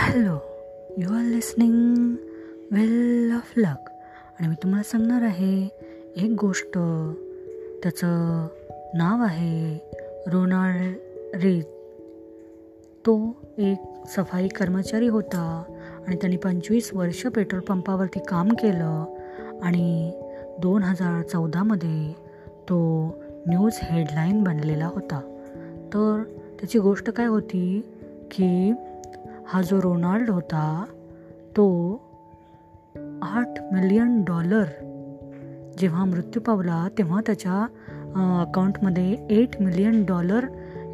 Hello you are listening wheel of luck आणि मी तुम्हाला सांगणार आहे एक गोष्ट. त्याचं नाव आहे रोनाल्ड रीत तो एक सफाई कर्मचारी होता आणि त्यांनी पंचवीस वर्ष पेट्रोल पंपावरती काम केलं आणि दोन हजार चौदामध्ये तो न्यूज हेडलाईन बनलेला होता. तर त्याची गोष्ट काय होती की हा जो रोनाल्ड होता तो आठ मिलियन डॉलर जेव्हा मृत्यू पावला तेव्हा त्याच्या अकाउंटमध्ये एट मिलियन डॉलर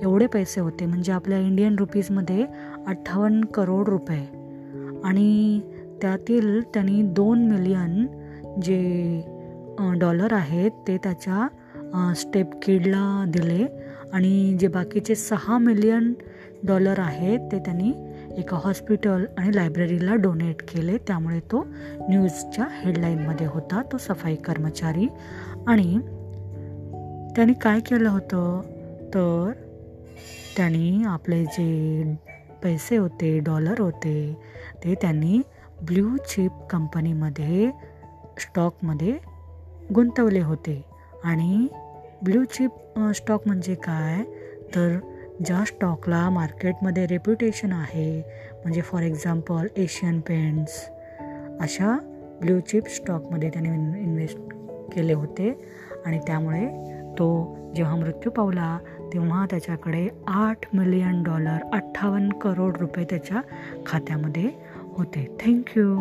एवढे पैसे होते. म्हणजे आपल्या इंडियन रुपीजमध्ये अठ्ठावन्न करोड रुपये. आणि त्यातील त्यांनी दोन मिलियन जे डॉलर आहेत ते त्याच्या स्टेप किडला दिले. आणि जे बाकीचे सहा मिलियन डॉलर आहेत ते त्यांनी एका हॉस्पिटल आणि लायब्ररीला डोनेट केले. त्यामुळे तो न्यूजच्या हेडलाईनमध्ये होता तो सफाई कर्मचारी. आणि त्यांनी काय केलं होतं? तर त्यांनी आपले जे पैसे होते डॉलर होते ते त्यांनी ब्ल्यू चिप कंपनीमध्ये स्टॉकमध्ये गुंतवले होते. आणि ब्ल्यू चिप स्टॉक म्हणजे काय? तर ज्या स्टॉकला मार्केटमध्ये रेप्युटेशन आहे म्हणजे फॉर एक्झाम्पल एशियन पेंट्स अशा ब्ल्यू चिप स्टॉकमध्ये त्याने इन्व्हेस्ट केले होते. आणि त्यामुळे तो जेव्हा मृत्यू पावला तेव्हा त्याच्याकडे आठ मिलियन डॉलर अठ्ठावन्न करोड रुपये त्याच्या खात्यामध्ये होते. थँक्यू.